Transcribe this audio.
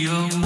your